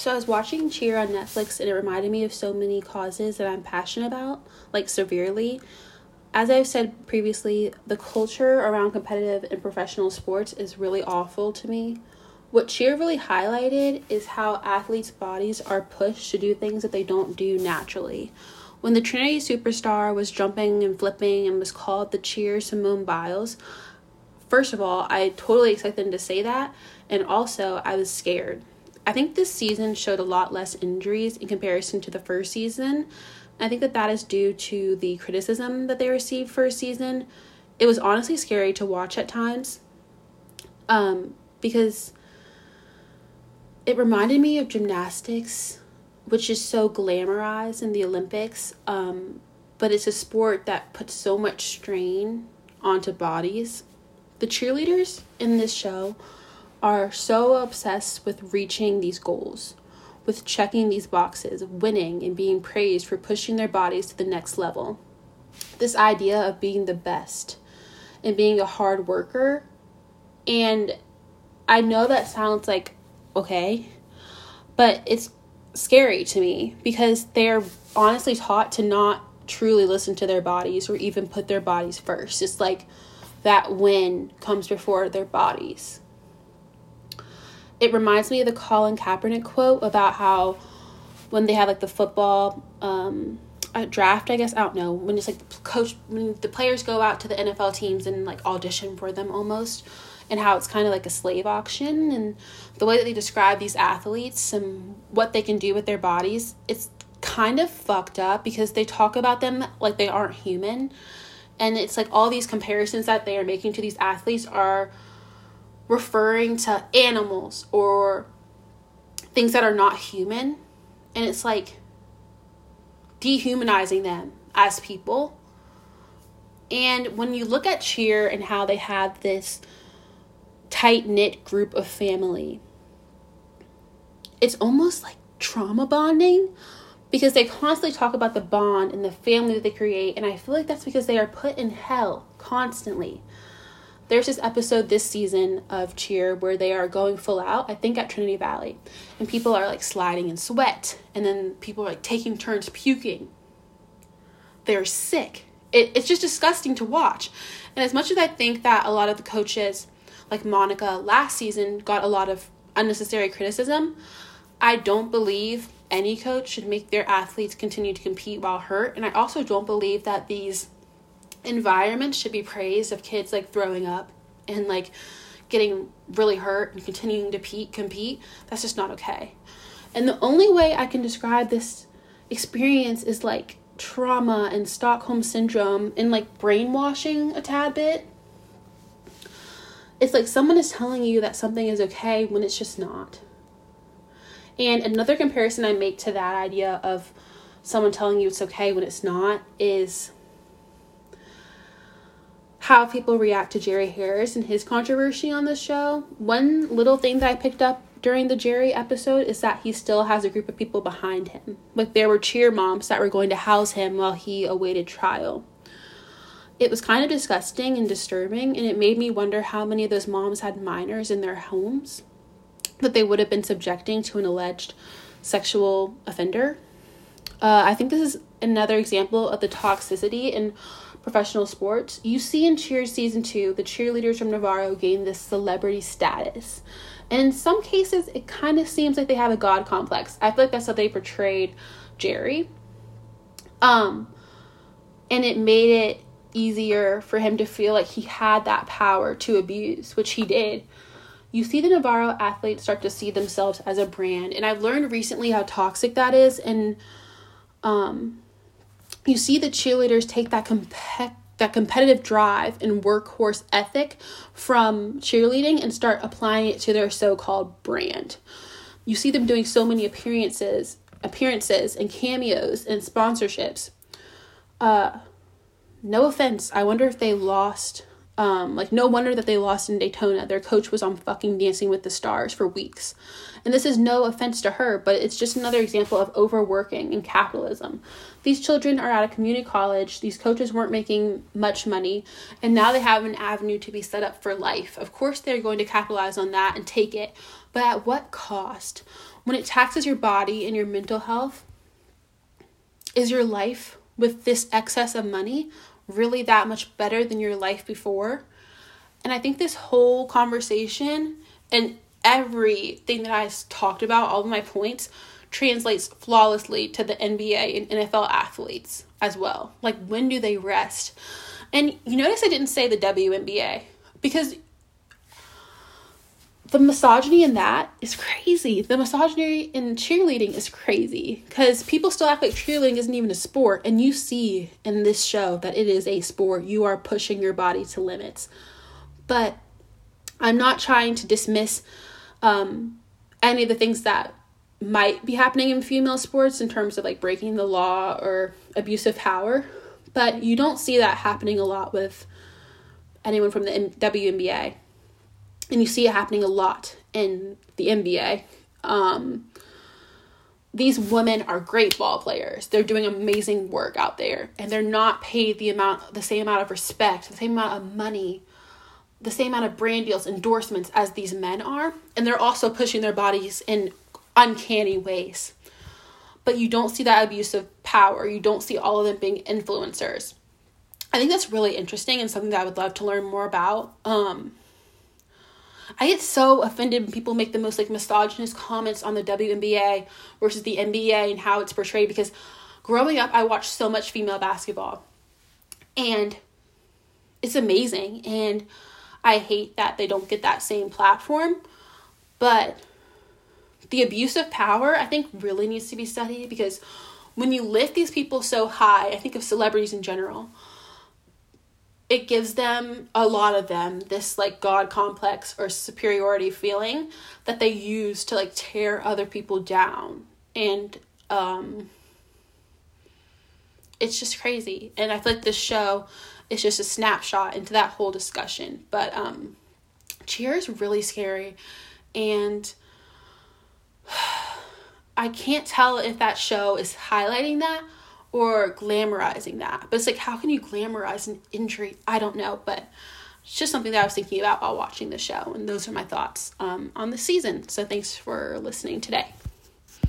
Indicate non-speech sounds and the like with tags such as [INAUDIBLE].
So I was watching Cheer on Netflix and it reminded me of so many causes that I'm passionate about, like severely. As I've said previously, the culture around competitive and professional sports is really awful to me. What Cheer really highlighted is how athletes' bodies are pushed to do things that they don't do naturally. When the Trinity superstar was jumping and flipping and was called the Cheer Simone Biles, first of all, I totally expected them to say that, and also I was scared I think this season showed a lot less injuries in comparison to the first season. I think that that is due to the criticism that they received first season. It was honestly scary to watch at times um, because it reminded me of gymnastics, which is so glamorized in the Olympics, um, but it's a sport that puts so much strain onto bodies. The cheerleaders in this show are so obsessed with reaching these goals, with checking these boxes, winning, and being praised for pushing their bodies to the next level. This idea of being the best and being a hard worker. And I know that sounds like okay, but it's scary to me because they're honestly taught to not truly listen to their bodies or even put their bodies first. It's like that win comes before their bodies it reminds me of the Colin Kaepernick quote about how when they have like the football um, draft, I guess I don't know when it's like coach when the players go out to the NFL teams and like audition for them almost, and how it's kind of like a slave auction and the way that they describe these athletes and what they can do with their bodies, it's kind of fucked up because they talk about them like they aren't human, and it's like all these comparisons that they are making to these athletes are referring to animals or things that are not human. And it's like dehumanizing them as people. And when you look at Cheer and how they have this tight knit group of family, it's almost like trauma bonding because they constantly talk about the bond and the family that they create. And I feel like that's because they are put in hell constantly there's this episode this season of Cheer where they are going full out, I think at Trinity Valley, and people are like sliding in sweat, and then people are like taking turns puking. They're sick. It, it's just disgusting to watch. And as much as I think that a lot of the coaches, like Monica last season, got a lot of unnecessary criticism, I don't believe any coach should make their athletes continue to compete while hurt. And I also don't believe that these environment should be praised of kids like throwing up and like getting really hurt and continuing to compete, compete. That's just not okay. And the only way I can describe this experience is like trauma and Stockholm syndrome and like brainwashing a tad bit. It's like someone is telling you that something is okay when it's just not. And another comparison I make to that idea of someone telling you it's okay when it's not is how people react to Jerry Harris and his controversy on the show. One little thing that I picked up during the Jerry episode is that he still has a group of people behind him. Like there were cheer moms that were going to house him while he awaited trial. It was kind of disgusting and disturbing, and it made me wonder how many of those moms had minors in their homes that they would have been subjecting to an alleged sexual offender. Uh, I think this is another example of the toxicity and professional sports, you see in Cheers season two, the cheerleaders from Navarro gain this celebrity status. And in some cases, it kind of seems like they have a god complex. I feel like that's how they portrayed Jerry. Um, and it made it easier for him to feel like he had that power to abuse, which he did. You see the Navarro athletes start to see themselves as a brand, and I've learned recently how toxic that is, and um, you see the cheerleaders take that comp- that competitive drive and workhorse ethic from cheerleading and start applying it to their so-called brand. You see them doing so many appearances, appearances and cameos and sponsorships. Uh, no offense, I wonder if they lost. Um, like no wonder that they lost in Daytona. Their coach was on fucking Dancing with the Stars for weeks. And this is no offense to her, but it's just another example of overworking and capitalism. These children are at a community college, these coaches weren't making much money, and now they have an avenue to be set up for life. Of course, they're going to capitalize on that and take it, but at what cost? When it taxes your body and your mental health, is your life with this excess of money really that much better than your life before? And I think this whole conversation and everything that I talked about, all of my points, translates flawlessly to the NBA and NFL athletes as well. Like, when do they rest? And you notice I didn't say the WNBA because the misogyny in that is crazy. The misogyny in cheerleading is crazy because people still act like cheerleading isn't even a sport. And you see in this show that it is a sport. You are pushing your body to limits. But I'm not trying to dismiss um, any of the things that might be happening in female sports in terms of like breaking the law or abuse of power. But you don't see that happening a lot with anyone from the WNBA and you see it happening a lot in the NBA. Um, these women are great ball players. They're doing amazing work out there, and they're not paid the amount, the same amount of respect, the same amount of money, the same amount of brand deals, endorsements as these men are, and they're also pushing their bodies in uncanny ways. But you don't see that abuse of power. You don't see all of them being influencers. I think that's really interesting and something that I would love to learn more about. Um, I get so offended when people make the most like misogynist comments on the WNBA versus the NBA and how it's portrayed because growing up I watched so much female basketball. And it's amazing. And I hate that they don't get that same platform. But the abuse of power I think really needs to be studied because when you lift these people so high I think of celebrities in general it gives them a lot of them this like god complex or superiority feeling that they use to like tear other people down. And um it's just crazy. And i feel like this show is just a snapshot into that whole discussion. But um cheer is really scary. And [SIGHS] i can't tell if that show is highlighting that or glamorizing that. But it's like, how can you glamorize an injury? I don't know, but it's just something that I was thinking about while watching the show. And those are my thoughts um, on the season. So thanks for listening today.